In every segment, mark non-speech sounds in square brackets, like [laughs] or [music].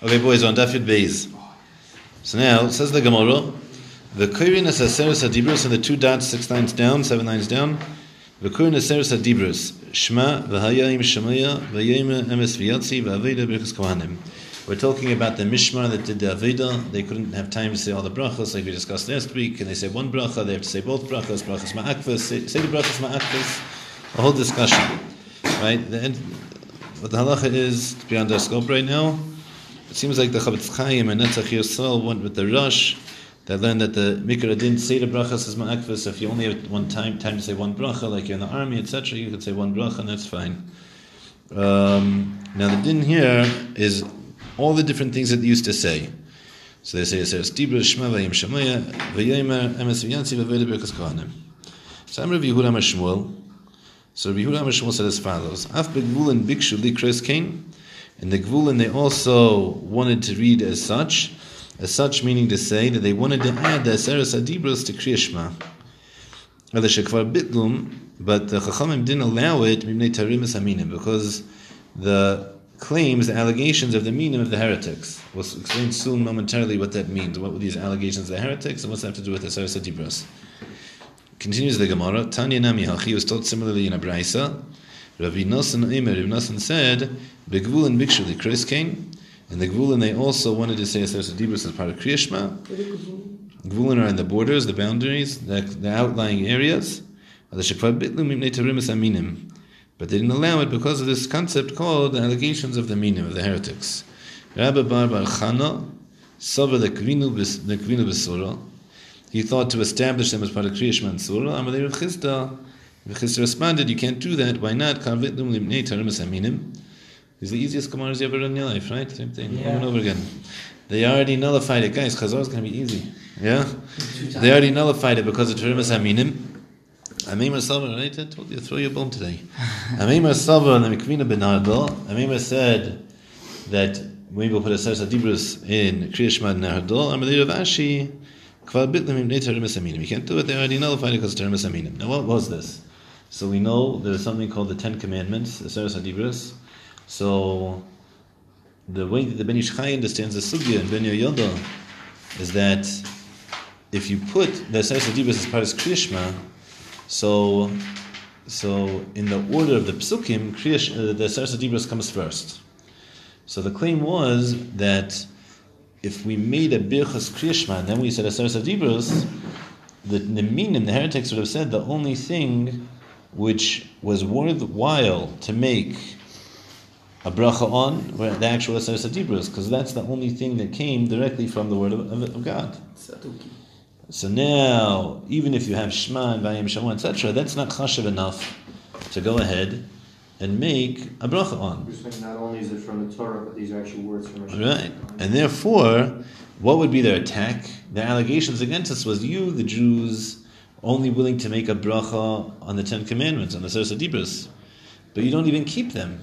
Okay, boys, on Dafyud Beis. So now, says the Gemara, the Koirin is Aseris Adibros and the two dots, six lines down, seven lines down. The Koirin is Aseris Adibros, Shema, V'hayayim Shemaya, V'yayim Emes V'yatzi, V'aveda Birkus Kohanim. We're talking about the Mishmar that did the Aveda. They couldn't have time to say all the brachas like we discussed last week. And they say one bracha, they have to say both brachas, brachas ma'akvas, say, say the brachas ma'akvas, a whole discussion. Right? The end, what the halacha is, to be on their scope right now, it seems like the Chavetz Chaim and Netzach Yisrael went with the Rosh. They learned that the Mikra didn't say the brachas as ma'akvas. If you only have one time time to say one bracha, like you're in the army, etc., you could say one bracha and that's fine. Um, now the din here is all the different things that they used to say. So they say, it says, Dibra Vayim Shemaya, Vayomer Emes Vyansi Vaveda Birkas. So I'm Rabbi Yehuda Shmuel. So Rabbi Yehuda Shmuel said as follows, Af Begvulin Bikshu Likres Kain, and the Gvulin they also wanted to read as such, as such meaning to say that they wanted to add the Aseres Adibros to Kriya Shema. But the Chachamim didn't allow it because the claims, the allegations of the meaning of the heretics. We'll explain soon momentarily what that means. What were these allegations of the heretics and what's that have to do with the Sarasa Dibros? Continues the Gemara. Tanya Nami Hachi was taught similarly in a Braisa. Rabbi Nosson Eimer, Rabbi Nosson said, Begvul and Bikshuli came, and the Gvulin they also wanted to say Sarasa Dibros as part of Kriyashma. Gvulin are in the borders, the boundaries, the, the outlying areas. But they didn't allow it because of this concept called the allegations of the meaning of the heretics. Rabbah Bar Bar Chana, Sava the Kvinu Besura, he thought to establish them as part of Kriyash Mansura. Amalei Rav Chisda, Chisda responded, you can't do that, why not? Karvitlum Limnei Tarimus Aminim. These the easiest Gemaras you ever read in your life, right? Same thing, yeah. over and over again. They already nullified it. Guys, Chazor is going to be easy. Yeah? They already nullified it because of Tarimus Aminim. Amimar Sava, right? I told you to throw your bone today. Amimar Sava and the Mikvina Benardo. Amimar said that maybe we'll put a Sarsa Dibrus in Kriyashmad Nahardol. Amadir of Ashi, Kvar Bitlam Im Termis Aminim. You can't do it, they already nullified it because Termis Aminim. Now, what was this? So we know there's something called the Ten Commandments, the Sarsa Dibrus. So the way that the Ben Ish Chai understands the Sugya and Ben Yehoyada is that if you put the Sarsa Dibrus as part of Kriyashma, so, so in the order of the psukim, uh, the Sarsa Dibros comes first. So the claim was that if we made a birchas kriyashma and then we said a Sarsa Dibros, the, the minim, the heretics would have said the only thing which was worthwhile to make a bracha on were the actual Sarsa Dibros, because that's the only thing that came directly from the word of, of, of God. So now, even if you have Shema and Vayim Shema, etc., that's not chashav enough to go ahead and make a bracha on. Not only is it from the Torah, but these are actual words from Hashem. Right, and therefore, what would be their attack? The allegations against us was you, the Jews, only willing to make a bracha on the Ten Commandments, on the Sarsa Dibros, but you don't even keep them.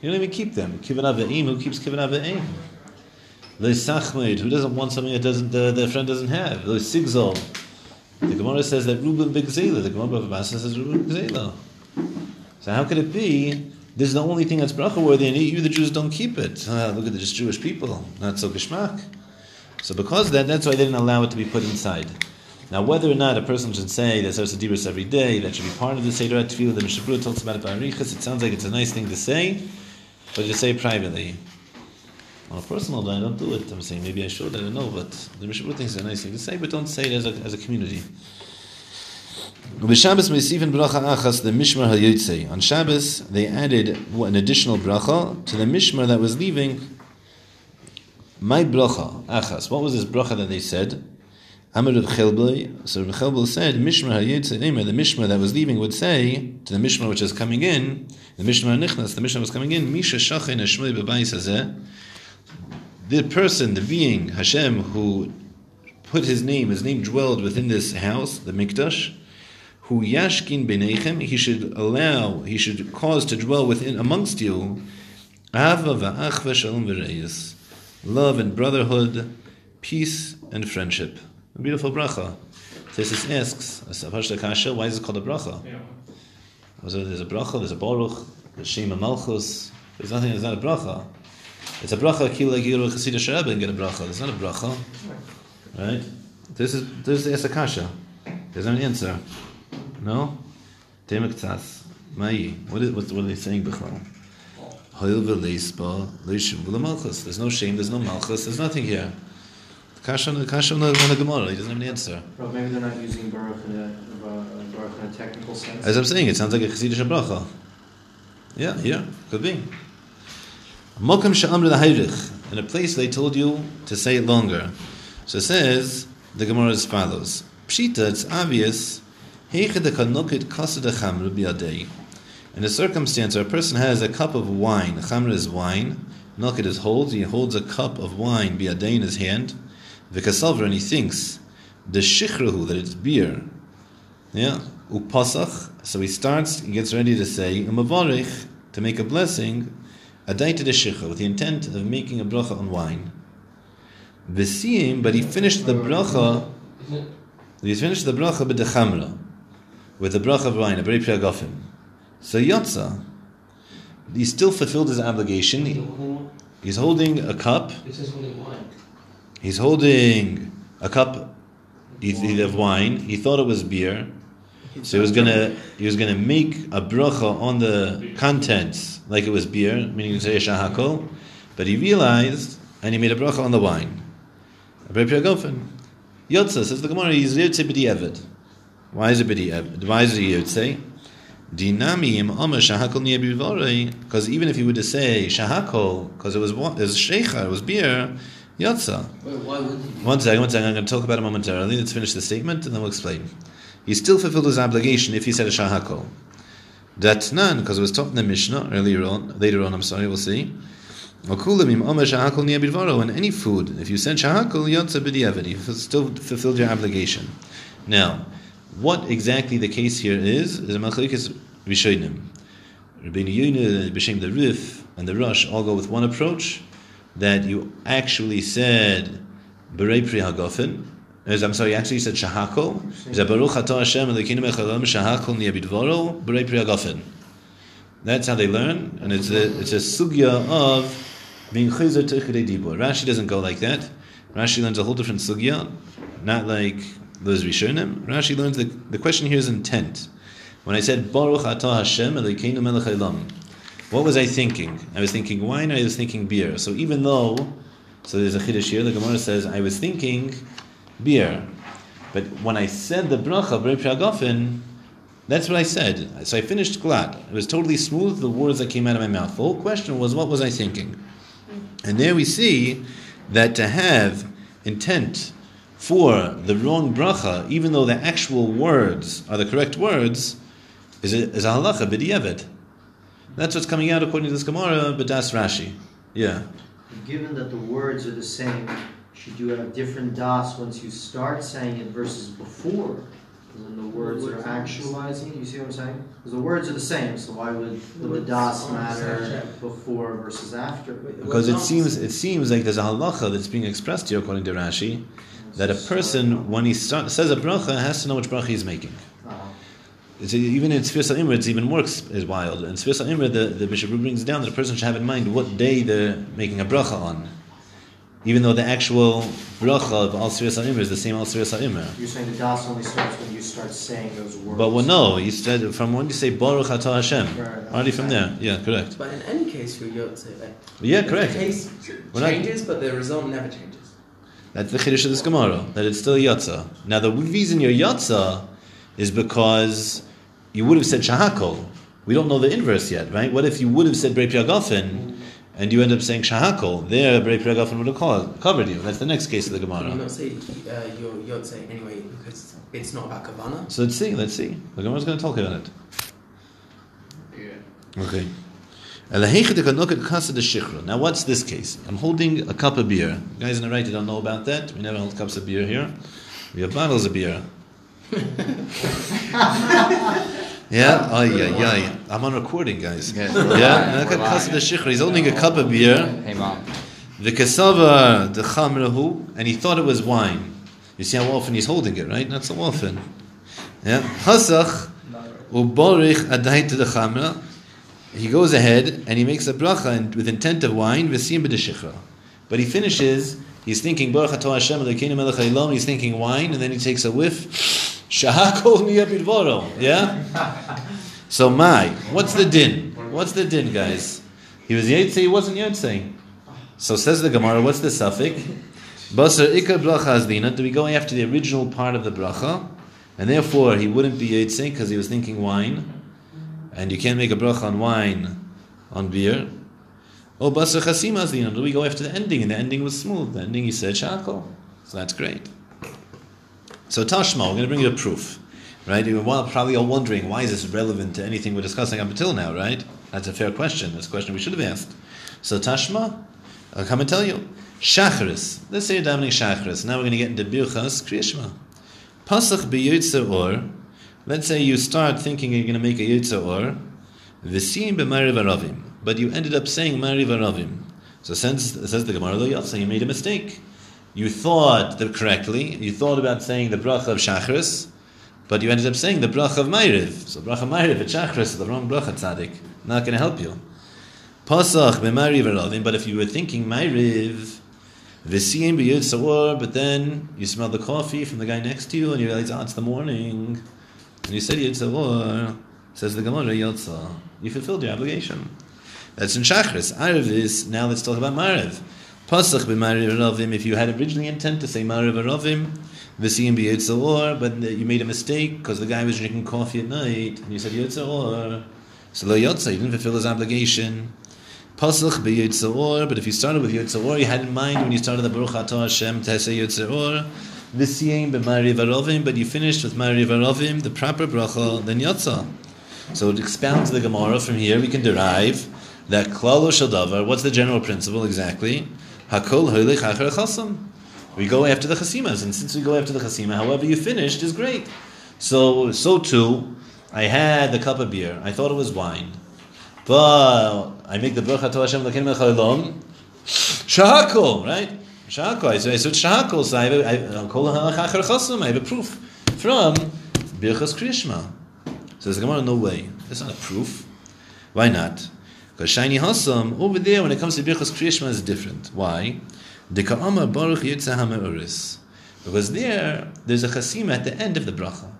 You don't even keep them. Kivan Ava'im, who keeps Kivan Ava'im? The Sachmid, who doesn't want something that doesn't the, the friend doesn't have. The Sigzol. The Gemara says that Reuben Bigzela. The Gemara of Abasa says Reuben Bigzela. So how could it be? This is the only thing that's bracha worthy, and you, the Jews, don't keep it. Ah, look at the Jewish people, not so geschmack. So because that, that's why they didn't allow it to be put inside. Now, whether or not a person should say that there's a dibris every day, that should be part of the Seder Tefillah, the Mishabru talks about it by Arichas, it sounds like it's a nice thing to say, but to say privately. On a personal level, I don't do it. I'm saying maybe I should. I don't know, but the Mishnah thinks it's a nice thing to say, but don't say it as a, as a community. On Shabbos, they added an additional bracha to the mishmar that was leaving. My bracha achas. What was this bracha that they said? Reb Chelbel. So Chelbel said, Mishmar hayotzei. The mishmar that was leaving would say to the mishmar which is coming in. The mishmar nichnas. The mishmar was coming in. Misha shachin hashmei hazeh the person, the being, Hashem, who put his name, his name dwelled within this house, the Mikdash, who yashkin benechem, he should allow, he should cause to dwell within amongst you, ava shalom love and brotherhood, peace and friendship. A beautiful bracha. Tesis asks, Kasha, why is it called a bracha? Yeah. There's a bracha, there's a baruch, there's Shema Malchus, there's nothing, there's not a bracha. It's a bracha kila like you go to Chassidish Rebbe and get a bracha. It's not a bracha, right? This is this is the Asakasha. There's an answer. No? Temek tzas. Mai. What is what, what are they saying b'chlal? Hoil v'leisba leishim v'lemalchus. There's no shame. There's no malchus. There's nothing here. Kasha on the Gemara. He doesn't have an answer. Well, maybe they're not using Baruch in a, Baruch in a technical sense. As I'm saying, it sounds like a Chassidish bracha. Yeah, yeah, could be. Mokum sha'amr hayrich. In a place they told you to say it longer. So it says, the Gemara as follows. Pshita, it's obvious. Heiche de kanokit kasa de chamr. In a circumstance where a person has a cup of wine, chamr is wine, nokit is holds, he holds a cup of wine biyadei in his hand, v'kasalver, and he thinks, the shichrahu, that it's beer, yeah, upasach. So he starts, he gets ready to say umavarich to make a blessing, adaita de shicha with the intent of making a bracha on wine. V'siyim, but he finished the bracha. He finished the bracha b'dechamra with the bracha of wine, a very priagofim. So yotza, he still fulfilled his obligation. He- he's holding a cup. It says holding wine. He's holding a cup of wine. He thought it was beer. So he was gonna he was gonna make a bracha on the contents like it was beer, meaning to say shahakol, but he realized and he made a bracha on the wine. Gofen. Yotza says the Gemara he's yotze b'di'evet. Why is it b'di'evet? Why is it yotze? Dinami omer shahakol niyabivorei. Because even if he were to say shahakol, because it was it was shecha, it was beer, yotza. Wait, why would he? One second, one second. I'm going to talk about it momentarily. Let's finish the statement and then we'll explain. He still fulfilled his obligation if he said a shahakol. That's none, because it was taught in the Mishnah earlier on, later on, I'm sorry, we'll see. Okulam im omer shahakol niya bidvaro, and any food, if you said shahakol, yotza b'diavad, you still fulfilled your obligation. Now, what exactly the case here is, is a machlekes rishonim. Rabbeinu Yonah, B'Shem the Rif, and the Rosh all go with one approach, that you actually said Berei Pri Hagofen, I'm sorry, you actually said Shahakol. Is that Baruch Atah Hashem Elokeinu Mechalam Shahakol Niyabidvoro Berei Pri Hagofen. That's how they learn, and it's a it's a sugya of being chayzer techidei dibur. Rashi doesn't go like that. Rashi learns a whole different sugya, not like those Rishonim. Rashi learns the the question here is intent. When I said Baruch Atah Hashem Elokeinu Melech Haolam, what was I thinking? I was thinking wine. I was thinking beer. So even though, so there's a chiddush here. The Gemara says I was thinking beer, but when I said the bracha Berei Pri that's what I said. So I finished glad. It was totally smooth, the words that came out of my mouth. The whole question was, what was I thinking? And there we see that to have intent for the wrong bracha, even though the actual words are the correct words, is a, is a halacha, b'di'evet. That's what's coming out according to this Gemara, but that's Rashi. Yeah. Given that the words are the same, should you have different das once you start saying it versus before? Because then the words are actualizing. You see what I'm saying? Because the words are the same, so why would, would the das matter before versus after? Because it seems it seems like there's a halacha that's being expressed here according to Rashi, that a person when he start, says a bracha has to know which bracha he's making. It's, even in Sfir Imr, it's even more ex- is wild. In Sfir Imr, the, the bishop brings down that a person should have in mind what day they're making a bracha on. Even though the actual bracha of Al Sfir Imr is the same Al Sfir Imr. you're saying the das only starts when you start saying those words. But well, no, he said from when you say Baruch Atah Hashem, Right. already from there. Yeah, correct. But in any case, you're yotze. Like, Yeah, the correct. case not- changes, but the result never changes. That's the chiddush of this Gemara, that it's still yatza. Now the reason you're yatza is because you would have said shahakol. We don't know the inverse yet, right? What if you would have said brei priagafen and you end up saying shahakol? There, brei priagafen would have co- covered you. That's the next case of the Gemara. You Gemara. not say uh, you're yotze anyway because it's not about kavana. So let's see, let's see. The Gemara's going to talk about it. Okay. Alehech dekanoket kasa de shikro. Now what's this case? I'm holding a cup of beer. You guys in the right you don't know about that. We never hold cups of beer here. We have bottles of beer. [laughs] yeah? Oh yeah, yeah, yeah. I'm on recording, guys. Yeah? live, Look at we're Chassid live. Shikhr. He's holding a cup of beer. Hey mom. The kasava the chamrahu, and he thought it was wine. You see how often he's holding it, right? Not so often. Yeah. Hasach uborich adait the chamra. he goes ahead and he makes a bracha and, with intent of wine, v'sim b'deshichra. But he finishes, he's thinking, Baruch Hashem Elokeinu melech he's thinking wine, and then he takes a whiff, shahakol niya bidvoro, yeah? So my, what's the din? What's the din, guys? He was Yetze, he wasn't Yetze. So says the Gemara, what's the suffix? Basar ikar bracha azdina, do we go after the original part of the bracha? And therefore he wouldn't be Yetze because he was thinking wine. And you can't make a bracha on wine, on beer. Oh, basar chasima azdina, do we go after the ending? And the ending was smooth. The ending he said shakal. So that's great. So Tashma, we're going to bring you a proof. Right? You're probably all wondering why is this relevant to anything we're discussing up until now, right? That's a fair question. That's a question we should have asked. So Tashma, I'll come and tell you. Shachris. Let's say you're davening Shachris. Now we're going to get into Birchas Kriyashma. Pasach b'yotzer or. Let's say you start thinking you're going to make a yotzer or. V'sim b'mariv aravim. But you ended up saying mariv aravim. So since, says the Gemara Yatsa, you made a mistake. You thought correctly. You thought about saying the bracha of Shachris. But you ended up saying the bracha of Ma'iriv. So bracha Ma'iriv at Shachris is the wrong bracha tzaddik. Not going to help you. Pasach aravim. But if you were thinking Ma'iriv, v'siyim b'yud sawar, but then you smell the coffee from the guy next to you and you realize, oh, it's the morning. And you said yud sawar. Says the Gemara, yotza. You fulfilled your obligation. That's in Shachris. Arav is, now let's talk about Ma'iriv. Pasach b'Ma'iriv aravim. If you had originally intent to say Ma'iriv aravim, V'siyim b'yitzor, but you made a mistake because the guy was drinking coffee at night, and you said yitzor. So lo yotza, you didn't fulfill his obligation. Pasach b'yitzor, but if you started with yitzor, you had in mind when you started the Baruch Atah Hashem to say yitzor. V'siyim b'mari varovim, but you finished with mari varovim, the proper bracha, then yotza. So it expounds the Gemara. From here, we can derive that klalo shadavar. What's the general principle exactly? Hakol chasam. We go after the chasimas, and since we go after the chasima, however you finished is great. So, so too, I had the cup of beer. I thought it was wine, but I make the bracha to Hashem l'kein mechalom. Shahakol, right? Shahakol. I so. Shahakol. So I have a, I, I have a proof from Birchas Krishma. Says the Gemara, no way. That's not a proof. Why not? Because shiny hasam over there, when it comes to Birchas Krishma, is different. Why? Baruch Because there, there's a chasima at the end of the bracha.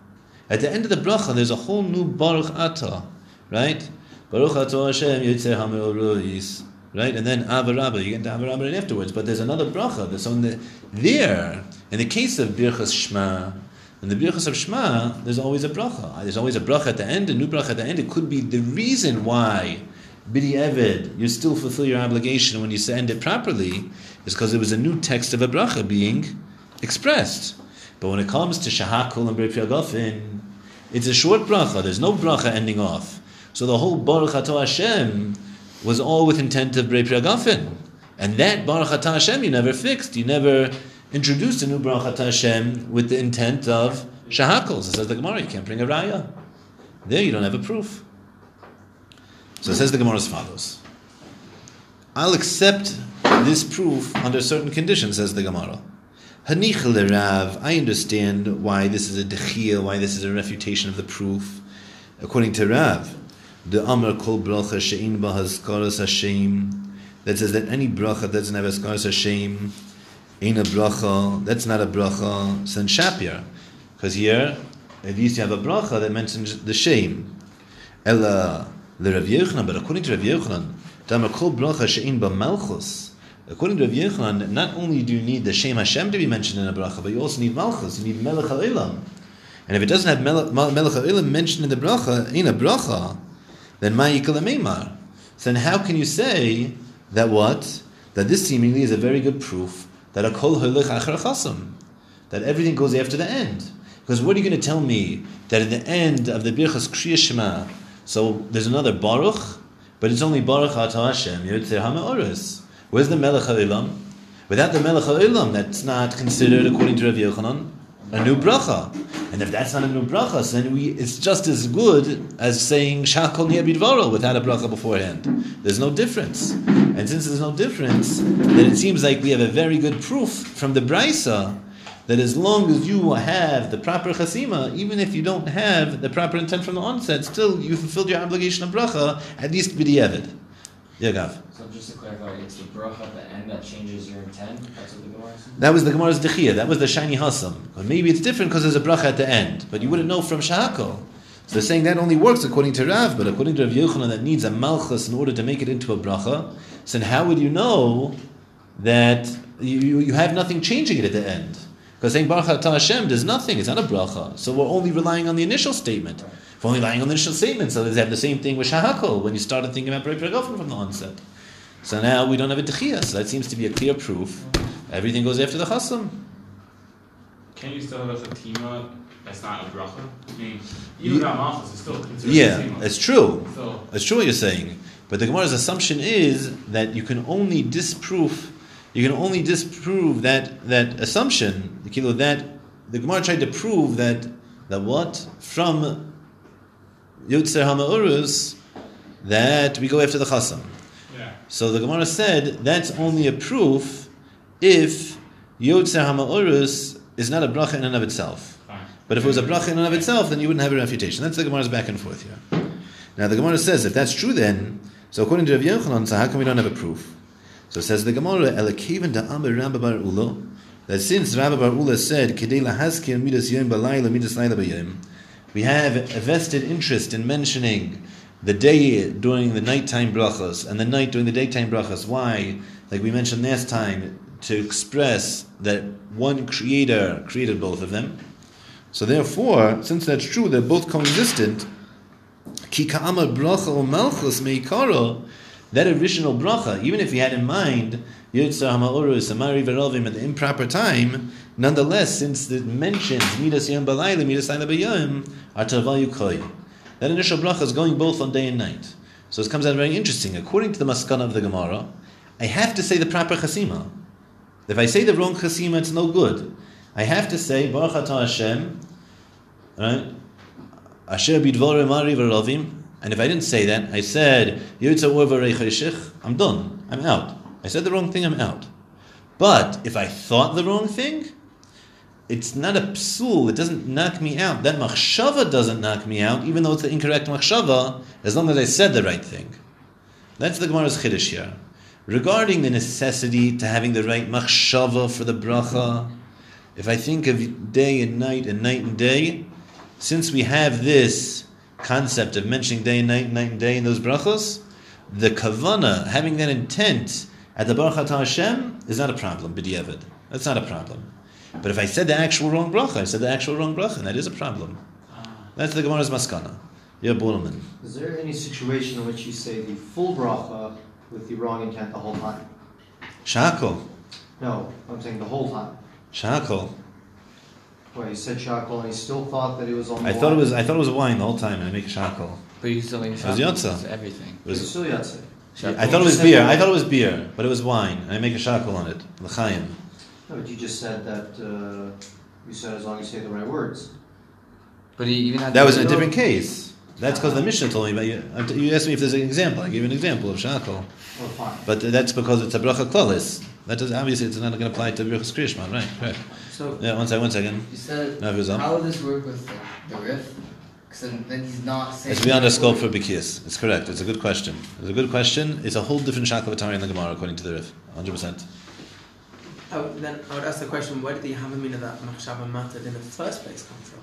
At the end of the bracha, there's a whole new baruch atah, right? Baruch atah Hashem yotzer ha'me'oris. Right? And then Avarabba, you get to Avarabba afterwards. But there's another bracha. There's on the, there, in the case of Birchas Shema, in the Birchas of Shema, there's always a bracha. There's always a bracha at the end, a new bracha at the end. It could be the reason why Bidi Eved, you still fulfill your obligation when you end it properly, is because it was a new text of a bracha being expressed. But when it comes to Shahakul and Brei it's a short bracha. There's no bracha ending off. So the whole Baruch Atah Hashem was all with intent of Brei And that Baruch Atah Hashem you never fixed. You never introduced a new Baruch Atah Hashem with the intent of Shahakul. So says the Gemara, you can't bring a raya. There you don't have a proof. So says the Gemara as follows. I'll accept this proof under certain conditions, says the Gemara. Hanich Rav, I understand why this is a dechia, why this is a refutation of the proof. According to Rav, the Amr kol bracha she'in b'hazkaras Hashem, that says that any bracha that doesn't have hazkaras Hashem, ain't a bracha, that's not a bracha, sen shapir. Because here, at least you have a bracha that mentions the shame. Ella, the Rav but according to Rav Yochanan, Damar kol bracha she'in b'malchus, According to Rav Yochanan, not only do you need the Shem Hashem to be mentioned in a bracha, but you also need Malchus, you need Melech HaOlam. And if it doesn't have Melech HaOlam mentioned in the bracha, in a bracha, then Ma'ikal Meimar. So then how can you say that what? That this seemingly is a very good proof that a kol holich achar chasam, that everything goes after the end. Because what are you going to tell me that at the end of the Birchas Kriya Shema, so there's another Baruch, but it's only Baruch Atah Hashem, Yotzei HaMe'oris. Where's the Melech HaOlam? Without the Melech HaOlam, that's not considered, according to Rav Yochanan, a new bracha. And if that's not a new bracha, then we, it's just as good as saying Shakol Bidvaro without a bracha beforehand. There's no difference. And since there's no difference, then it seems like we have a very good proof from the Brisa that as long as you have the proper chasima, even if you don't have the proper intent from the onset, still you fulfilled your obligation of bracha, at least b'di'evid. Yeah, Gav. So just to clarify, it's the bracha at the end that changes your intent. That's what the Gemara is. That was the Gemara's dechia. That was the shiny hasam. But maybe it's different because there's a bracha at the end. But you wouldn't know from shahakol. So they're saying that only works according to Rav, but according to Rav Yochanan, that needs a malchus in order to make it into a bracha. So how would you know that you you have nothing changing it at the end? Because saying Baruch Atah Hashem does nothing. It's not a bracha. So we're only relying on the initial statement. If we're only relying on the initial statement, so they have the same thing with shahakol when you started thinking about Pregofen from the onset. So now we don't have a dechia. So that seems to be a clear proof. Everything goes after the chasam. Can you still have a chatima that's not a bracha? I mean, even without malchus, it's still considered Yeah, it's true. So, It's true what you're saying. But the Gemara's assumption is that you can only disprove you can only disprove that that assumption, the kilo that the Gemara tried to prove that that what? From Yotzer Hama'urus that we go after the chasam. yeah. So the Gemara said that's only a proof if Yotzer Hama'urus is not a bracha in and of itself. Fine. But if it was a bracha in and of itself, then you wouldn't have a refutation. That's the Gemara's back and forth here. Now the Gemara says if that's true, then so according to Rav Yochanan, so how come we don't have a proof? So it says the Gemara, Elakivan da Amar Rabba Bar Ula, that since Rabba Bar Ula said Kedei lahaskir midas yom midas layla bayom, we have a vested interest in mentioning the day during the nighttime brachas and the night during the daytime brachas. Why? Like we mentioned last time, to express that one creator created both of them. So therefore, since that's true, they're both coexistent. Ki bracha or malchus meikaro, that original bracha, even if he had in mind Yotzer Hamaorus Amari Verovim at the improper time, nonetheless, since it mentions Midas Yom Balayla, Midas Layla Bayom, are Tavayu Koi. That initial bracha is going both on day and night. So it comes out very interesting. According to the maskana of the Gemara, I have to say the proper chasima. If I say the wrong chasima, it's no good. I have to say Baruch Atah Hashem, right? Asher bidvore mari v'rovim. And if I didn't say that, I said v'reichayshich, I'm done. I'm out. I said the wrong thing. I'm out. But if I thought the wrong thing, it's not a psul. It doesn't knock me out. That machshava doesn't knock me out, even though it's the incorrect machshava, as long as I said the right thing. That's the Gemara's chiddush here. Regarding the necessity to having the right machshava for the bracha, if I think of day and night and night and day, since we have this concept of mentioning day and night, night and day in those brachos, the kavana, having that intent at the Baruch Atah Hashem, is not a problem, b'di'evid. That's not a problem. But if I said the actual wrong bracha, I said the actual wrong bracha, and that is a problem. That's the Gemara's maskana. Yeah, Borelman. Is there any situation in which you say the full bracha with the wrong intent the whole time? Shakol. No, I'm saying the whole time. Shakol. Well, he said shakal and he still thought that it was on the I thought it was I thought it was wine the whole time, and I make shakol. But you still make was shakos, yotza. everything. It was- It's still yatzeh. I thought it was beer. I thought it was beer, but it was wine. I make a shakol on it. L'chaim. No, but you just said that uh, you said as long as you say the right words. But he even had That was in a different case. That's because the Mishnah told me about you. uh, You asked me if there's an example. I gave you an example of shakol. Oh, fine. But that's because it's a bracha klalis. That does obviously it's not going to apply to Birchas Kriyishma, right? Correct. So Yeah, one second, one second. You said, No, it was on. how would this work with the, the Rif? Because then, then he's not saying. It's beyond our scope for Bikiyas. It's correct. It's a good question. It's a good question. It's a whole different shakavatari in the Gemara according to the Rif. 100%. I would, then I would ask the question: Where did the Havamina that Machshava mattered in the first place come from?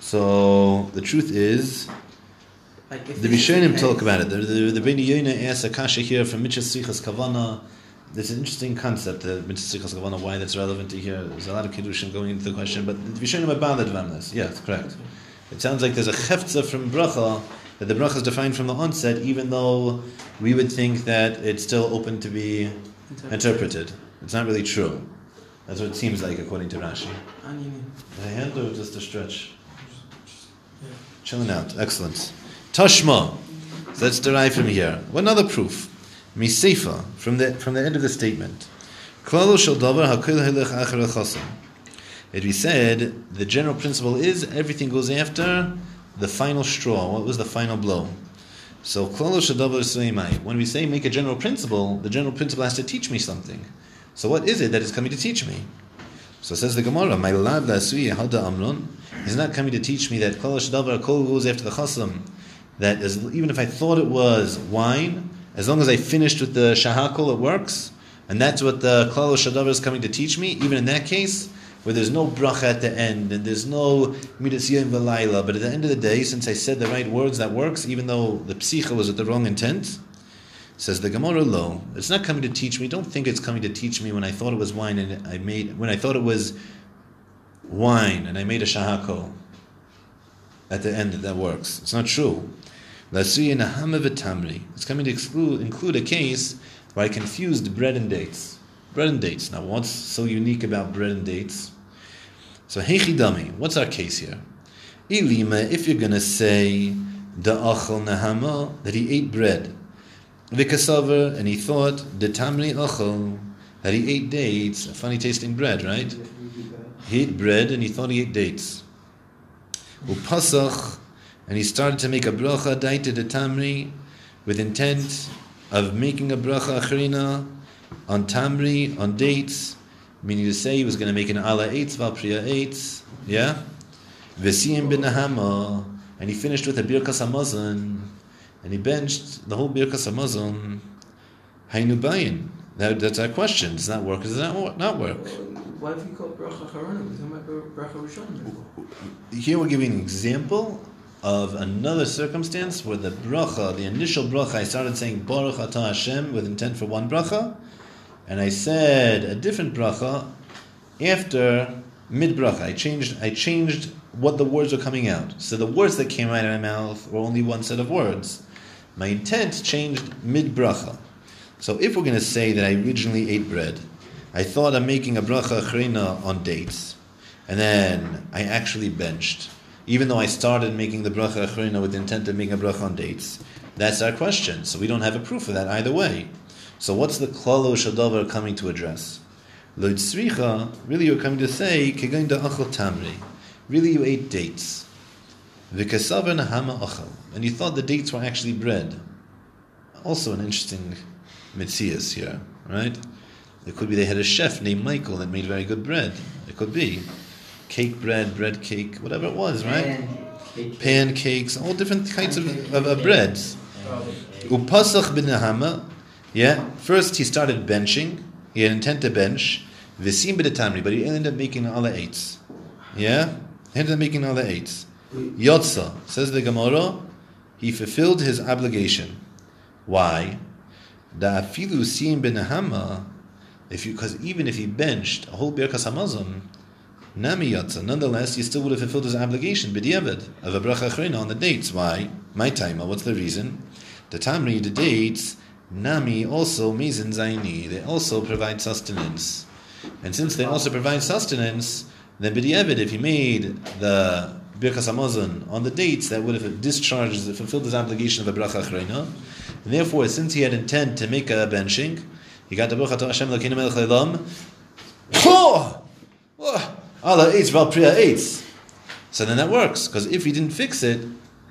So the truth is, Like, if the this Rishonim talk about it. The, the, the Beni Yonah asks a kasha here from Mitzvos Tzrichos Kavana. There's an interesting concept, the Mitzvos Tzrichos Kavana, why that's relevant to here. There's a lot of Kiddushin going into the question, but the Rishonim are bothered on this. Yeah, it's correct. It sounds like there's a chefza from bracha that the bracha is defined from the onset, even though we would think that it's still open to be interpreted. It's not really true. That's what it seems like according to Rashi. Onion. The hand or just a stretch? Chilling out. Excellent. Tashma. So let's derive from here. One other proof. Misefa, from the from the end of the statement. Klalo shel davar hakol helech acher It we said the general principle is everything goes after the final straw. What was the final blow? So. When we say make a general principle, the general principle has to teach me something. So what is it that is coming to teach me? So says the Gemara, my lad hada amron. He's not coming to teach me that kol shadavar kol goes after the chasam. That as, even if I thought it was wine, as long as I finished with the shahakol, it works. And that's what the klal shadavar is coming to teach me. Even in that case, where there's no bracha at the end and there's no midas yom v'layla, but at the end of the day, since I said the right words, that works. Even though the psicha was at the wrong intent. Says the Gemara lo, it's not coming to teach me. Don't think it's coming to teach me when I thought it was wine and I made when I thought it was wine and I made a shahako. At the end, that works. It's not true. It's coming to exclude, include a case where I confused bread and dates. Bread and dates. Now, what's so unique about bread and dates? So, hechidami. What's our case here? Ilima, if you're gonna say the achel nahama that he ate bread. Vikasavar, and he thought, the tamri achel, that he ate dates, a funny tasting bread, right? He ate bread and he thought he ate dates. Upasach, and he started to make a bracha daita the tamri with intent of making a bracha achrina on tamri, on dates, meaning to say he was going to make an ala eitz, valpriya eitz, yeah? Vesiyim bin Nahama, and he finished with a birkas hamazon, and he benched the whole birkas hamazon. Hainu bayin. That, that's our question. Does that work? Does that not work? Why have you called bracha charona? We're talking about bracha. Here we're giving an example of another circumstance where the bracha, the initial bracha, I started saying Baruch Atah Hashem with intent for one bracha, and I said a different bracha after mid bracha. I changed. I changed what the words were coming out. So the words that came out of my mouth were only one set of words. My intent changed mid bracha. So if we're going to say that I originally ate bread, I thought I'm making a bracha achrina on dates, and then I actually benched, even though I started making the bracha achrina with the intent of making a bracha on dates. That's our question. So we don't have a proof of that either way. So what's the klalo shadavar coming to address? Lo tzricha, really you're coming to say, kegain da achel tamri. Really you ate dates. V'kasavar nahama achel. And you thought the dates were actually bread. Also an interesting mitzias here, right? It could be they had a chef named Michael that made very good bread. It could be cake bread, bread cake, whatever it was, right? Pancakes, all different kinds of, of, of breads. Upasach bin yeah. First he started benching. He had intent to bench. Visim b'detamri, but he ended up making all the eights. Yeah, he ended up making all the eights. Yotza says the Gemara, he fulfilled his obligation. Why? Da afilu sim benahama, if you because even if he benched a whole birkas hamazon, nami yotza, nonetheless, he still would have fulfilled his obligation b'diavad of a bracha on the dates. Why? My time. What's the reason? The tamri, the dates, nami also mizin zaini. They also provide sustenance, and since they also provide sustenance, then b'diavad, if he made the birkas hamazon on the dates, that would have discharged, fulfilled his obligation of a bracha achrina. And therefore, since he had intent to make a benching, he got the bracha to Hashem Elokeinu Melech Le'olam. Oh! Allah eitz, Val Priya eitz. So then that works, because if he didn't fix it,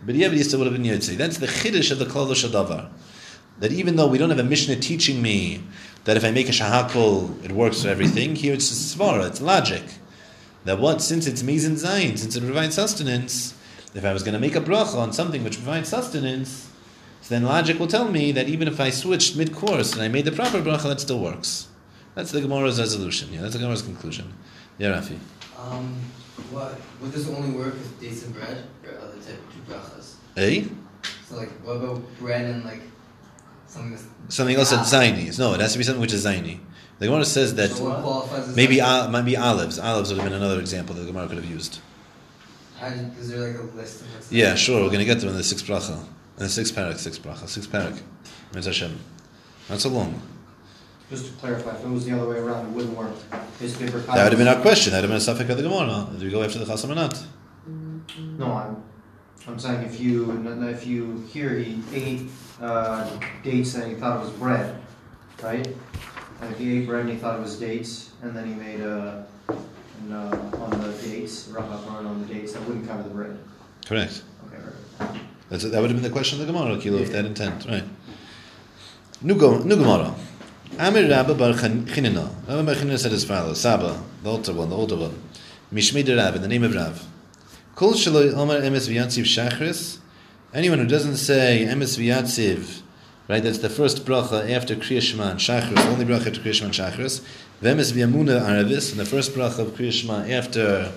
he still would have been Yotzi. That's the chiddush of the Klal Shadavar. That even though we don't have a Mishnah teaching me that if I make a shahakol, it works for everything, here it's a svara, it's logic. That what, since it's mizin zayin, since it provides sustenance, if I was going to make a bracha on something which provides sustenance, so then logic will tell me that even if I switched mid-course and I made the proper bracha, that still works. That's the Gemara's resolution. Yeah, that's the Gemara's conclusion. Yeah, Rafi. Um, what? Would this only work with dates and bread or other type of brachas? Eh? So like, what about bread and like something Something else that's zaini. No, it has to be something which is zaini. The Gemara says that so what maybe like, uh, maybe olives. Olives would have been another example that the Gemara could have used. how did- is there like a list of what's Yeah, sure. We're going to get to it in the sixth bracha. In the sixth parak, sixth bracha, sixth parak. Mitzvah Hashem. Not so long. Just to clarify, if it was the other way around, it wouldn't work. Basically, for That would have been our question. That would have been a suffix of the Gemara. Do we go after the chasam or not? No, I'm, I'm saying if you, if you hear he ate uh, dates and he thought it was bread, right? And if he ate bread and he thought it was dates, and then he made a, uh, on the dates, racha Acharon on the dates, that wouldn't cover the bread. Correct. Okay, right. That's, that would have been the question of the Gemara, Kilo, if that intent, right? New, Gemara. Amir Rabba Bar Chinina. Rabba Bar Chinina said as follows, Saba, the older one, the older one. Mishmei de Rav, in the name of Rav. Kol shaloi Omer Emes V'yatziv Shachris. Anyone who doesn't say Emes V'yatziv, right, that's the first bracha after Kriya and Shachris, only bracha after Kriya Shema and Shachris. V'emes V'yamuna Aravis, and the first bracha of Kriya Shema after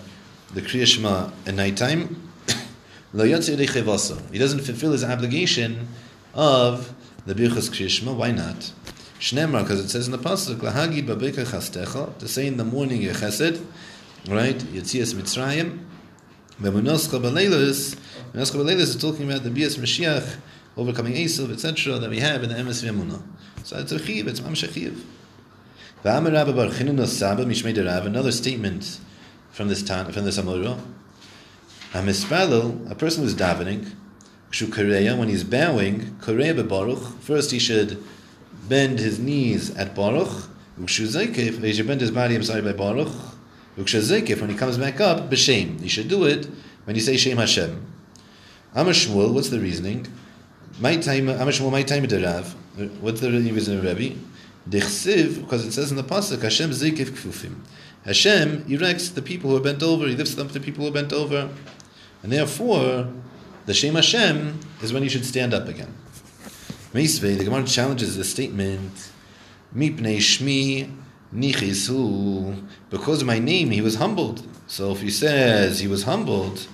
the Kriya Shema at nighttime. [coughs] Lo. He doesn't fulfill his obligation of the Birchas Kriya. Why not? Shnemar, because it says in the pasuk, "Lahagid babeka chastecha," to say in the morning your chesed, right? Yitzias Mitzrayim. Bemunoscha b'leilos, Bemunoscha b'leilos is talking about the bias Mashiach, overcoming Esav, etc. that we have in the Emes V'Emunah. So it's a chiv, it's mamsha chiv. V'amar Rabba bar Chinun Saba Mishmei another statement from this tan, from this Amorah. A a person who's davening, when he's bowing, bebaruch, first he should bend his knees at baruch, ukshu zeikef, he should bend his body, I'm sorry, by baruch, when he comes back up, b'shem. He should do it when you say Shem Hashem. Amar Shmuel, what's the reasoning? My time, Amar Shmuel, my time to Rav. What's the reason Rebbe? Dechsiv, because it says in the pasuk, Hashem zeikef kfufim. Hashem erects the people who are bent over. He lifts up the people who are bent over, and therefore, the Shem Hashem is when you should stand up again. Meisvei, the Gemara challenges the statement, Mipnei Shmi Nichisu, because of my name he was humbled. So if he says he was humbled,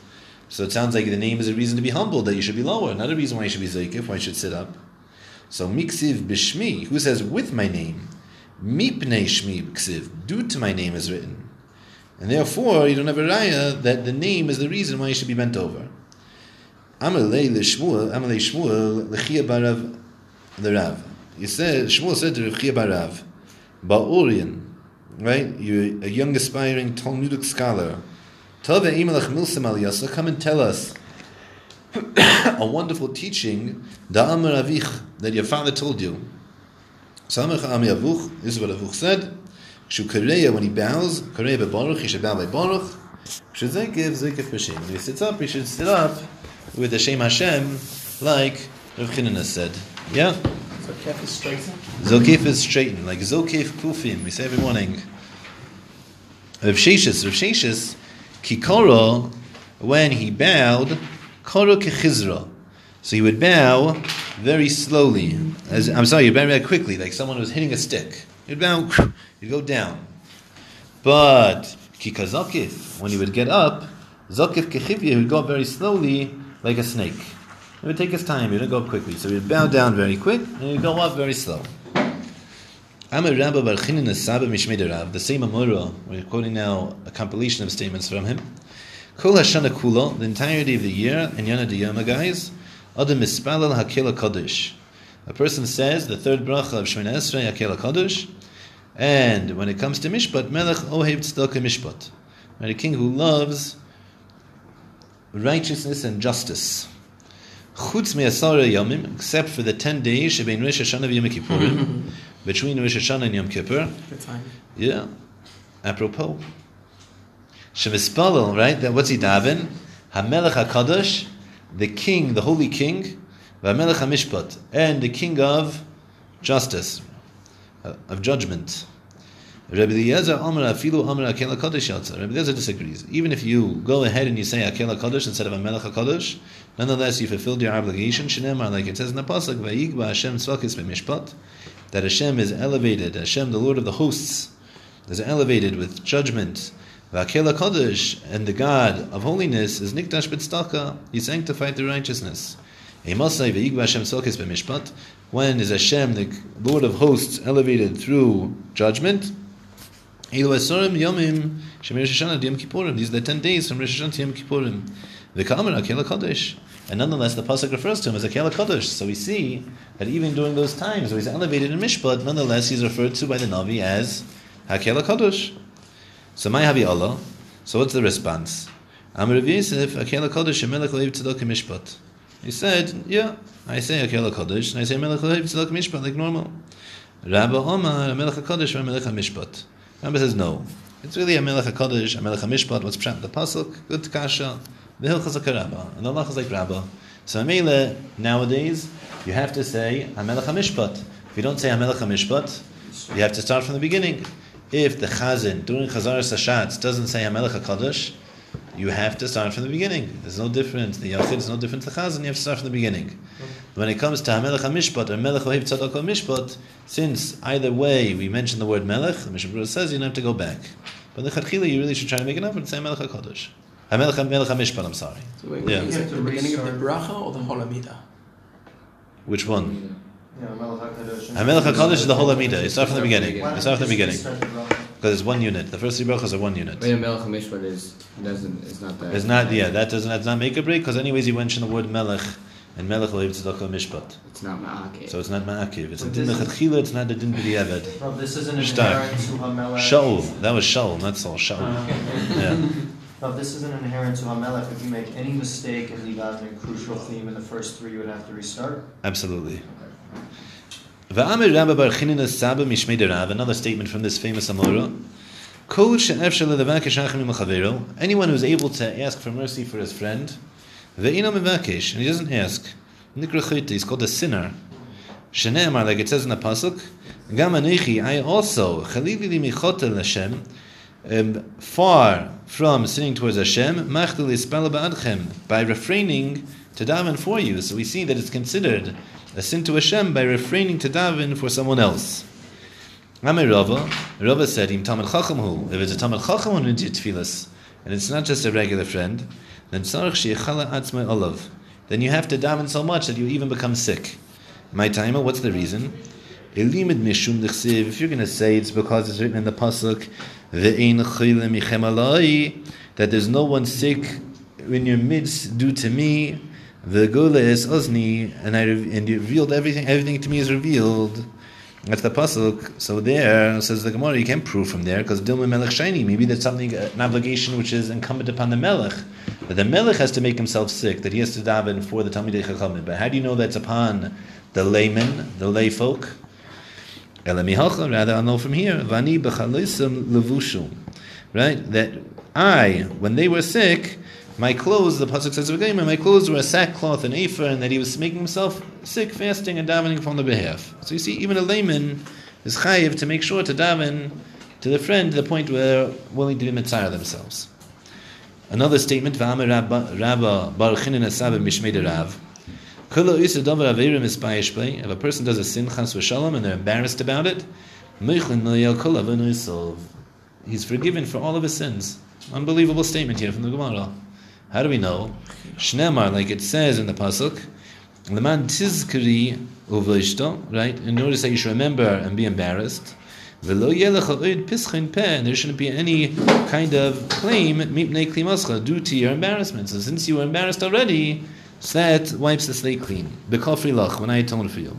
so it sounds like the name is a reason to be humbled, that you should be lower, not a reason why you should be Zeikif, why you should sit up. So Miksiv Bishmi, who says with my name, Mipnei Shmi Ksiv, due to my name is written. And therefore, you don't have a raya that the name is the reason why you should be bent over. Amalei l'shmuel, Amalei Shmuel, l'chia barav, the Rav. You said, Shmuel said to l'chia barav, Ba'urian, right? You're a young aspiring Talmudic scholar. Come and tell us a wonderful teaching, da amar avich, that your father told you. Samach ami avuch, this is what avuch said. Kshu kareya, when he bows, kareya he should bow by baruch. Kshu zekiv, zekiv b'shem. When he sits up, he should sit up with the Shem Hashem, like Rav Chinana said. Yeah? So kef is straighter. Zokif is straightened, like Zokif Kufim, we say every morning. Rav Sheshis, Rav Sheshis, Kikoro, when he bowed, Koro Kechizra. So he would bow very slowly. As I'm sorry, you bow very quickly, like someone was hitting a stick. He'd bow, [sniffs] he'd go down. But Kikazokif, when he would get up, Zokif Kechivya, he would go up very slowly, like a snake. It would take his time, he wouldn't go up quickly. So he'd bow down very quick, and he'd go up very slow. Amar Rabba Bar Chinin Saba Mishmei Rav, the same Amora, we're quoting now a compilation of statements from him. Kol Hashana Kula, the entirety of the year, and Yana Diyama guys, Adam Mispalel Hakela Kodesh. A person says the third bracha of Shemina Esrei Hakela Kodesh, and when it comes to Mishpat, Melech Ohev Tzedakah Mishpat. Right, a king who loves righteousness and justice. Chutz me'asara yomim, except for the ten days shebein Rosh Hashanah v'Yom Kippurim, [laughs] between Rosh Hashanah and Yom Kippur. Good time. Yeah. Apropos. Shemispalel, right? That what's he daven? Hamelech Hakadosh, the king, the holy king, Vamelech Hamishpat, and the king of justice, of judgment. Rabbi Eliezer Amar Afilu Amar Akel Hakadosh Yatza. Rabbi Eliezer disagrees. Even if you go ahead and you say Akel Hakadosh instead of Hamelech Hakadosh, nonetheless you fulfilled your obligation. Shneimar, like it says in the pasuk, Vayigba Hashem Tzvakis B'Mishpat, that Hashem is elevated. Hashem, the Lord of the hosts, is elevated with judgment. V'akel Kodesh, and the God of holiness is Nikdash B'Tztaka. He sanctified through righteousness. When is Hashem, the Lord of hosts, elevated through judgment? These are the ten days from Rosh Hashanah to Yom Kippurim. And nonetheless, the pasuk refers to him as Akel Kodesh. So we see that even during those times where he's elevated in Mishpat, nonetheless he's referred to by the Navi as Hakel Kodesh. So my Havi Allah. So what's the response? Amr Rav Yosef Akel Kodesh Melech Leiv Tzedok Mishpat. He said, yeah, I say Akel Kodesh and I say Melech Leiv Tzedok Mishpat like normal. Rabba Omar Melech Kodesh Melech Mishpat. Rabba says no. It's really a Melech HaKadosh, a Melech HaMishpat, what's the Pasuk, good kasha, the Hilchas HaKarabba, and Allah is like Rabba. So Mele, nowadays, you have to say HaMelech HaMishpat. If you don't say HaMelech HaMishpat. You have to start from the beginning. If the chazan during Chazar Sashatz doesn't say Hamelech HaKadosh, you have to start from the beginning. There's no difference. The Yachid is no different to the chazan. You have to start from the beginning. When it comes to Hamelech HaMishpat or Melech Ohev Tzadok HaMishpat, since either way we mention the word Melech, the Mishnah says you don't have to go back. But the Chadchila, you really should try to make it up and say Hamelech HaKadosh. Hamelech Hamelech HaMishpat, I'm sorry. So wait, Yeah. is it the beginning of the bracha or the whole Amida? Which one? Yeah, Melech HaKadosh. Hamelech HaKadosh is the whole Amida. You start from the beginning. Why You from the beginning. start the bracha? Because it's one unit. The first three brachas are one unit. Wait, Melech HaMishpat is, doesn't, is not that. It's not, yeah, that doesn't, that's not make a break, because anyways you mention the word melech, and melech leib tzedakah mishpat. It's not Ma'akev. So it's not ma'akiv. It's a din this it's not a din b'di'evet. No, this isn't Stark. inherent to Hamelech. Shaul, that was Shaul, not Saul, Shaul. Oh. Yeah. [laughs] No, this isn't inherent to Hamelech. If you make any mistake and leave out a crucial theme in the first three, you would have to restart. Absolutely. Another statement from this famous Amora. Anyone who's able to ask for mercy for his friend, and he doesn't ask, he's called a sinner. Like it says in the Pasuk, I also, um, far from sinning towards Hashem, by refraining to daven for you. So we see that it's considered a sin to Hashem by refraining to daven for someone else. Amir Rava, Rava said, Im Tamil Chacham hu, if it's a Tamil Chacham who needs your tefillas, and it's not just a regular friend, then tzarech sheyechala atzmai olav. Then you have to daven so much that you even become sick. My timer, what's the reason? Elimid mishum. If you're going to say it's because it's written in the pasuk, ve'ein chile michem that there's no one sick in your midst due to me. The gola is ozni, and I and you revealed everything. Everything to me is revealed. That's the pasuk. So there says the Gemara, you can't prove from there because Dilma Melech Shiny. Maybe that's something an obligation which is incumbent upon the Melech. That the Melech has to make himself sick. That he has to daven for the Talmidei Chachamim. But how do you know that's upon the layman, the lay folk? Rather I'll know from here. Vani b'chalisam levushu. Right? That I, when they were sick, my clothes, the Pasuk says, my clothes were a sackcloth and aphor, and that he was making himself sick, fasting, and davening from the behalf. So you see, even a layman is chayiv to make sure to daven to the friend to the point where they're willing to be mitzvah themselves. Another statement, Rabba Rav. If a person does a sin chas v'shalom and they're embarrassed about it. He's forgiven for all of his sins. Unbelievable statement here from the Gemara. How do we know? Shnemar, like it says in the pasuk, leman tizkari uvleishto, right? In order that you should remember and be embarrassed. And there shouldn't be any kind of claim due to your embarrassment. So since you were embarrassed already, that wipes the slate clean. B'kofri lach, when I atone for you.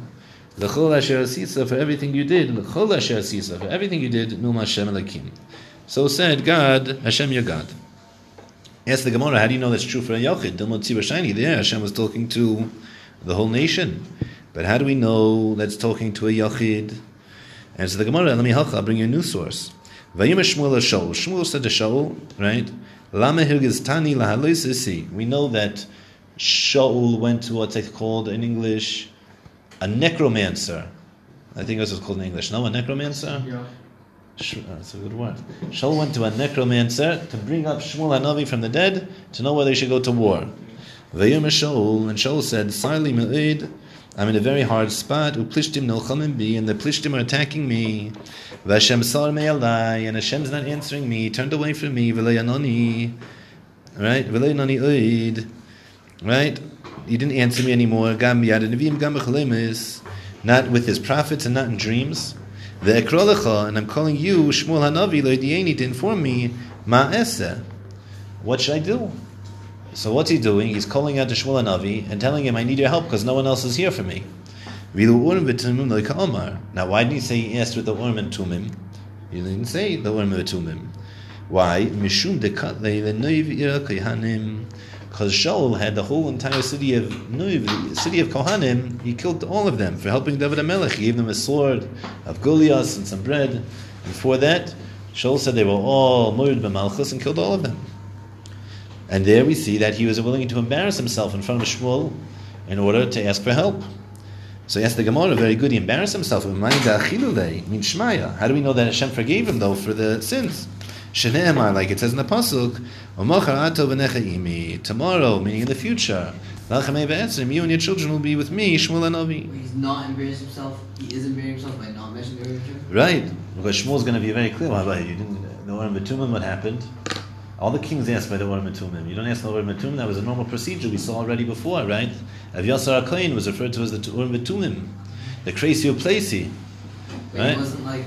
L'chol asher asisa for everything you did. L'chol asher asisa for everything you did. Num Hashem elakim. So said God, Hashem your God. Ask the Gemara, how do you know that's true for a Yochid? Dilmot Tzibah Shiny, there Hashem was talking to the whole nation. But how do we know that's talking to a Yochid? And so the Gemara, let me help, I'll bring you a new source. Vayim Shmuel said to Shaul, right? Lama We know that Shaul went to what's it called in English? A necromancer. I think that's what's called in English. No, a necromancer? Yeah. Uh, That's a good word. Shaul went to a necromancer to bring up Shmuel Hanavi from the dead to know whether he should go to war. Vayom Shaul, and Shaul said, Sarli Me'id, I'm in a very hard spot, Uplishtim Nilchamim bi, and the Plishtim are attacking me. Vashem Sar Me'alai, and Hashem's not answering me, turned away from me, V'leyanoni, right? V'leyanoni Uid, right? He didn't answer me anymore. Gam Yad Nevim Gam not with his prophets and not in dreams. Ve'ekrolacha, and I'm calling you, Shmuel Hanavi, Loidieni, to inform me, ma Ma'aseh. What should I do? So what's he doing? He's calling out to Shmuel Hanavi and telling him, I need your help because no one else is here for me. Now why didn't he say he asked with the Urim and Tumim? He didn't say the Urim and Tumim. Why? Because Shaul had the whole entire city of Nov, the city of Kohanim, he killed all of them for helping David HaMelech. He gave them a sword of Goliath and some bread. And Before that, Shaul said they were all murdered by Malchus and killed all of them. And there we see that he was willing to embarrass himself in front of Shmuel in order to ask for help. So asked the Gemara, very good, he embarrassed himself. How do we know that Hashem forgave him though for the sins? Shene'emar, like it says in the Pasuk, "Omachar ato. Tomorrow, meaning in the future, you and your children will be with me, Shmuel Hanavi. He's not embarrassing himself. He is embarrassing himself by not mentioning the religion. Right, because Shmuel's going to be very clear. About you? Didn't the Betumim. What happened? All the kings asked by the Betumim. You don't ask the Betumim. That was a normal procedure we saw already before, right? Avyasar Kohen was referred to as the Urim Betumim, the crazy or placey. Right. It wasn't like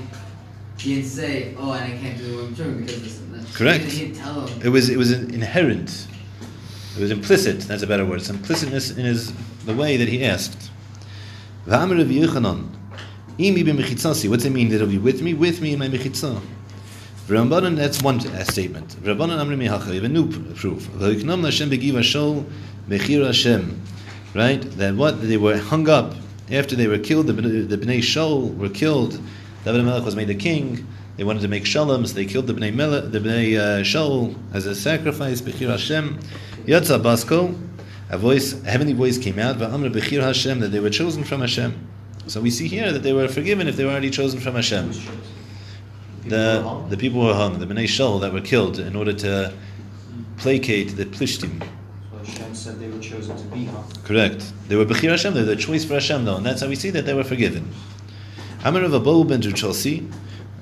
he didn't say, "Oh, and I can't do the term because this and that." Correct. He didn't tell him. It was it was inherent. It was implicit. That's a better word. It's implicitness in his the way that he asked. V'amar Rav imi b'mechitzasi. What's it mean that be with me? With me in my mechitzah. V'rambanan, that's one uh, statement. V'rambanan amri mihacha. We have a new proof. V'yiknam Hashem begiv Hashol mechir Hashem. Right? That what they were hung up after they were killed. The, the Bnei Shol were killed. David Melech was made the king. They wanted to make shalom, so they killed the Bnei Melech, the Bnei uh, Shaul as a sacrifice. Bechir Hashem, Yatza Basko, a voice, a heavenly voice came out. Va'amr Bechir Hashem that they were chosen from Hashem. So we see here that they were forgiven if they were already chosen from Hashem. Who's chosen? People who The the people were hung, the Bnei Shaul that were killed in order to placate the Plishtim. Hashem said they were chosen to be hung. Correct. They were Bechir Hashem, they were the choice for Hashem though, and that's how we see that they were forgiven. Amar of Abu ben Zuchelsi,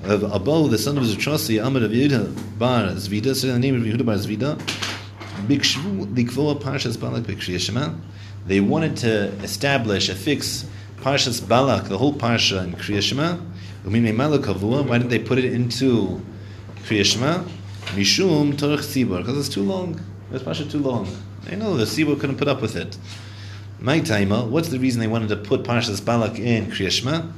of Abu, the son of Zuchelsi, Amar of Yehuda bar Zvida, so the name of Yehuda bar Zvida, Bikshvu likvoa Parshas Balak Bikshri Shema. They wanted to establish a fix Parshas Balak, the whole Parsha in Kriya Shema. Umimei Malak why didn't they put it into Kriya Shema? Mishum Torach Tzibor, because it's too long. It's Parsha too long. They know the Tzibor couldn't put up with it. My timer, uh, what's the reason they wanted to put Parshas Balak in Kriya Shema?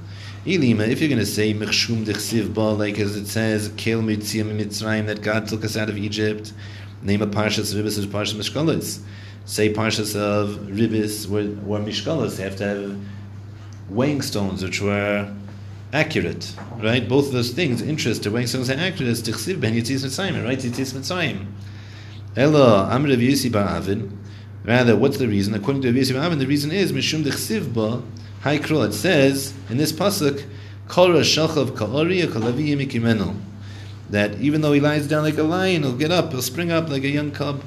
Ilima, if you're going to say Mechshum Dechsiv Ba, like as it says, Kel Mitziyam Mitzrayim, that God took us out of Egypt, name a Parshas Ribis or Parshas Mishkalas. Say Parshas of Ribis were, were Mishkalas. They have to have weighing stones which were accurate, right? Both of those things, interest, the weighing stones are accurate. It's Dechsiv Ben Yitzis Mitzrayim, right? Yitzis Mitzrayim. Amr Rav Yisi Bar Avin. Rather, what's the reason? According to Rav Yisi Bar Avin, the reason is Mishum Dechsiv Hai Kro. It says in this pasuk, Kol Rashachav Ka'ori Mikimenu. That even though he lies down like a lion, he'll get up, he'll spring up like a young cub.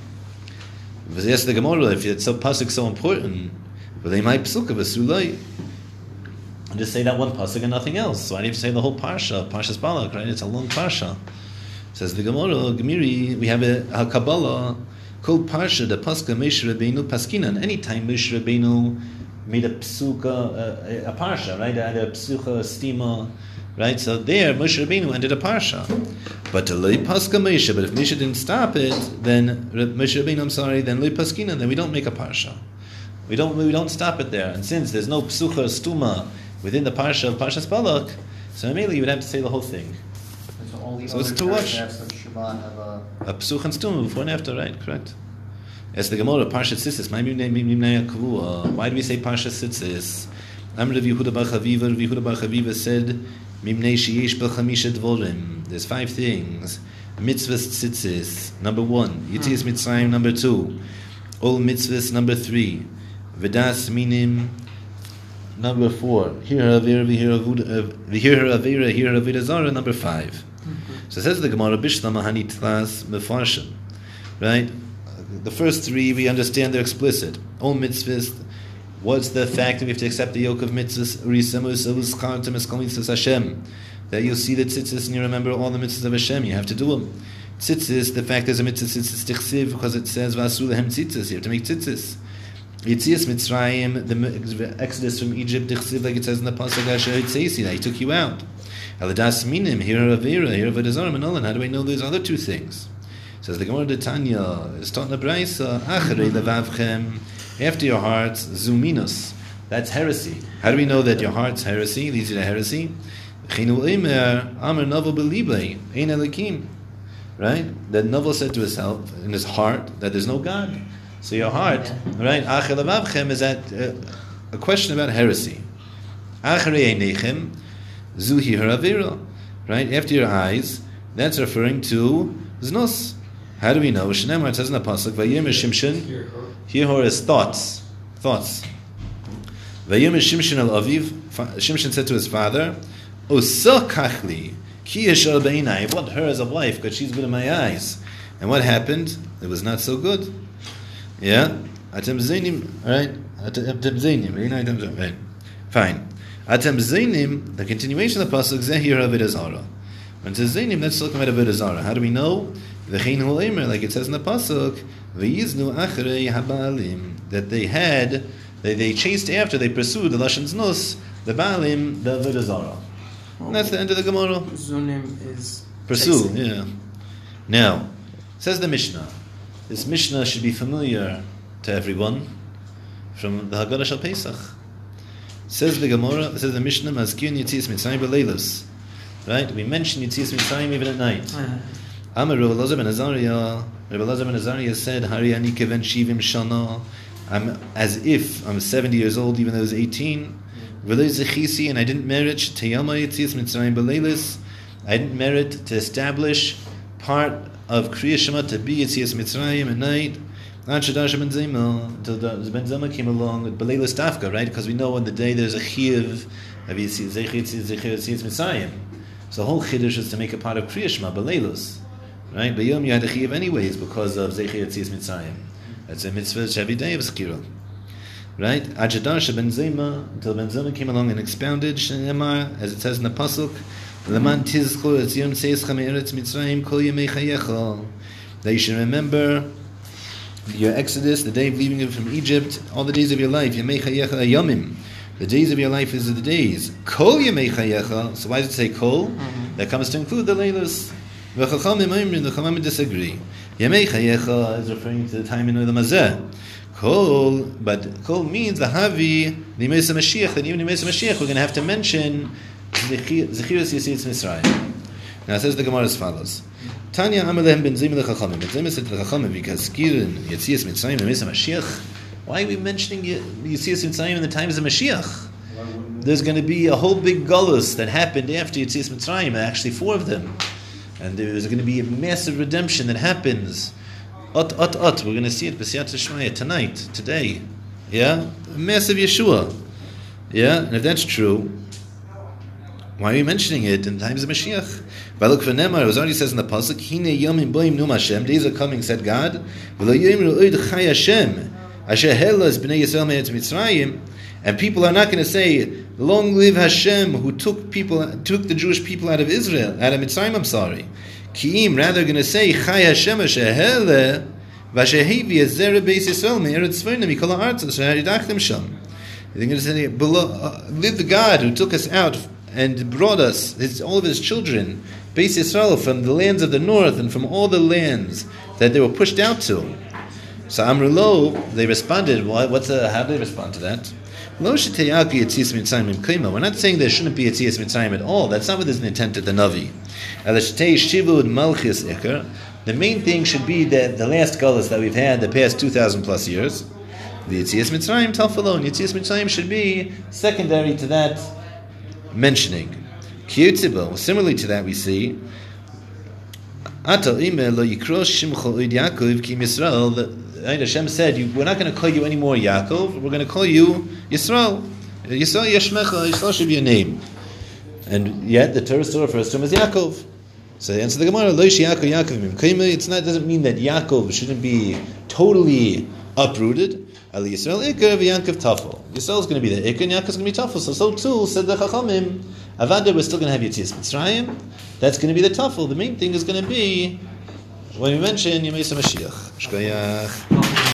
Yes, the Gemara, if it's so pasuk so important, but they might psuka v'sulai. And just say that one pasuk and nothing else. So I to say the whole parsha, Parshas Balak, right? It's a long parsha. Says the Gemara, Gemiri, we have a, a Kabbalah called Parsha, the Paska Moshe Rabbeinu Paskinan. Anytime Moshe Rabbeinu made a psuka, a, uh, a parsha, right? Had a psucha, a stima, right? So there, Moshe Rabbeinu ended a parsha. But to Loi Paska Moshe, but if Moshe didn't stop it, then Moshe Rabbeinu, I'm sorry, then Loi Paskinan, then we don't make a parsha. We don't we don't stop it there. And since there's no psucha stuma within the parsha of Parshas Balak, so immediately you would have to say the whole thing. So all the So it's too much. paragraphs have a A psuch and stuma before and after, right? Correct. As the Gemara, Parshat Sisis, my Mimnei Kavua. Why do we say Parshat Sisis? Amr Rav Yehuda Bar Chaviva, Yehuda Bar Chaviva said, Mimnei Sheyesh Bel Chamisha Dvorim. There's five things. Mitzvahs Tzitzis, number one. Yitzias Mitzrayim, number two. All mitzvahs, number three. Vedas Minim, number four. Hear her Avera, Vihir Avuda- uh, Vihir her Avera, Hear her Avera Zara, number five. Mm-hmm. So it says the Gemara, Bishlam Mahani Tlas Mefarshim. Right? The first three we understand they're explicit. All mitzvahs. What's the fact that we have to accept the yoke of mitzvahs? Hashem. That you'll see the tzitzis and you remember all the mitzvahs of Hashem. You have to do them. Tzitzis, the fact there's a mitzvah tzitzis tichsiv because it says Vasu lehem tzitzis. You have to make tzitzis. Yitzias Mitzrayim, the exodus from Egypt, tichsiv, like it says in the pasuk that he took you out. Aladas minim, here avera, here avadazarim, and How do I know those other two things? Says the Gemara de Tanya, is taught in the Braisa, levavchem, after your hearts, zuminus. That's heresy. How do we know that your heart's heresy leads you to heresy? Chinu imer, amar novel belibe, ein elikim. Right? That Novel said to himself, in his heart, that there's no God. So your heart, right? Acharei levavchem is that uh, a question about heresy. Acharei einechem, Zuhi Haravira. Right? After your eyes, that's referring to Znos. How do we know? It says in the Pasuk, Vayim Shimshon, Hihor is thoughts. Thoughts. Vayim Shimshon al Aviv. Shimshon said to his father, Osa kachli, ki yeshar beinai. Want her as a wife because she's good in my eyes. And what happened? It was not so good. Yeah? Atem zainim, right? Atem zainim. Right. Fine. Atem zainim, the continuation of the pasuk, zehir avid azara. When it says zainim, that's talking about avid azara. How do we know? V'chein hu eimer, like it says in the pasuk, v'yiznu achrei habalim, that they had, they, they chased after, they pursued the lashon nus, the balim, the avid azara. And that's the end of the Gemara. Zunim is Pursue, chasing. yeah. Now, says the Mishnah. This Mishnah should be familiar to everyone from the Haggadah Shal Pesach. Says the Gemara, says the Mishnah, Mazkir Yitzis Mitzrayim B'Leilos. Right? We mention Yitzis Mitzrayim even at night. Uh, Amar Rav Elazar ben Azariah, Rav Elazar ben Azariah said, Hari ani keven shivim shana. I'm as if I'm 70 years old, even though I was 18. V'lo zechisi, and I didn't merit. I didn't merit to establish part of Kriya Shema to be yitzias mitzrayim at night. Until the ben Zoma came along with b'leilis dafka, right? Because we know on the day there's a chiyuv of yitzias mitzrayim. So the whole chiddush is to make a part of Kriya Shema. Right? But Yom you had a chiyuv anyways because of Zechi Yatzias Mitzrayim. That's a mitzvah every day of Skira. Right? Ajadar Ben Zoma, until Ben Zoma came along and expounded, Shemar, as it says in the Pasuk, Leman tizchor et yom seischa me'eretz Mitzrayim kol yemei chayecha. That you should remember your exodus, the day of leaving from Egypt, all the days of your life, yemei chayecha yomim. The days of your life is the days. Kol yemei chayecha. So why does it say kol? Mm-hmm. That comes to include the leilas. The chachamim disagree. Yemei chayecha is referring to the time in the mazeh. Kol, but kol means the havi nimesa Mashiach. That even nimesa Mashiach, we're going to have to mention zechiras yisitz Mitzrayim. Now it says the Gemara as follows. Tanya Amalem ben Zim lechachamim. Ben Zim said to the chachamim because kirin yitzias Mitzrayim nimesa Mashiach. Why are we mentioning Yitzias Mitzrayim in the times of Mashiach? There's going to be a whole big gullus that happened after Yitzias Mitzrayim, actually four of them. And there's going to be a massive redemption that happens. Ut, ut, ut. We're going to see it B'siyat Shmaya tonight, today. Yeah? A massive Yeshua. Yeah? And if that's true, why are you mentioning it in times of Mashiach? For Nemar, it was already says in the Pasuk, Hine yomim boim num Hashem, days are coming, said God, V'lo yomim oid chai Hashem, Asher helas b'nei Yisrael me'etz Mitzrayim, and people are not going to say, "Long live Hashem, who took people, took the Jewish people out of Israel, out of Mitzrayim." I'm sorry. Kiim, rather going to say, "Chai Hashem Ashehele, v'ashehivi ezer beis Yisrael me'eretz tzvayna mikol ha'artz asher haridachtem sham." They're going to say, "Below- uh, "Live the God who took us out and brought us, his, all of his children, Beis Yisrael, from the lands of the north and from all the lands that they were pushed out to." So Amrulo, they responded. What, what's the, how do they respond to that? We're not saying there shouldn't be a yetzias mitzrayim at all. That's not what is intent of the Navi. The main thing should be that the last gullus that we've had the past two thousand plus years. The yetzias mitzrayim talfalon. Yetzias mitzrayim should be secondary to that mentioning. Similarly to that, we see. Right, Hashem said, "We're not going to call you anymore Yaakov. We're going to call you Yisrael. Yisrael Yeshmecha. Yisrael should be your name." And yet, the Torah still refers to him as Yaakov. So the answer to the Gemara, "Lo Yaakov Yaakov mim Kaima," It's not doesn't mean that Yaakov shouldn't be totally uprooted. Ali Yisrael Ikar v'Yankov Tafel. Yisrael is going to be the Ikar, and Yaakov is going to be Tafel. So so too said the Chachamim. Avada, we're still going to have Yitzias Mitzrayim. That's going to be the Tafel. The main thing is going to be when we mention Yemei Mashiach. Shkoyach.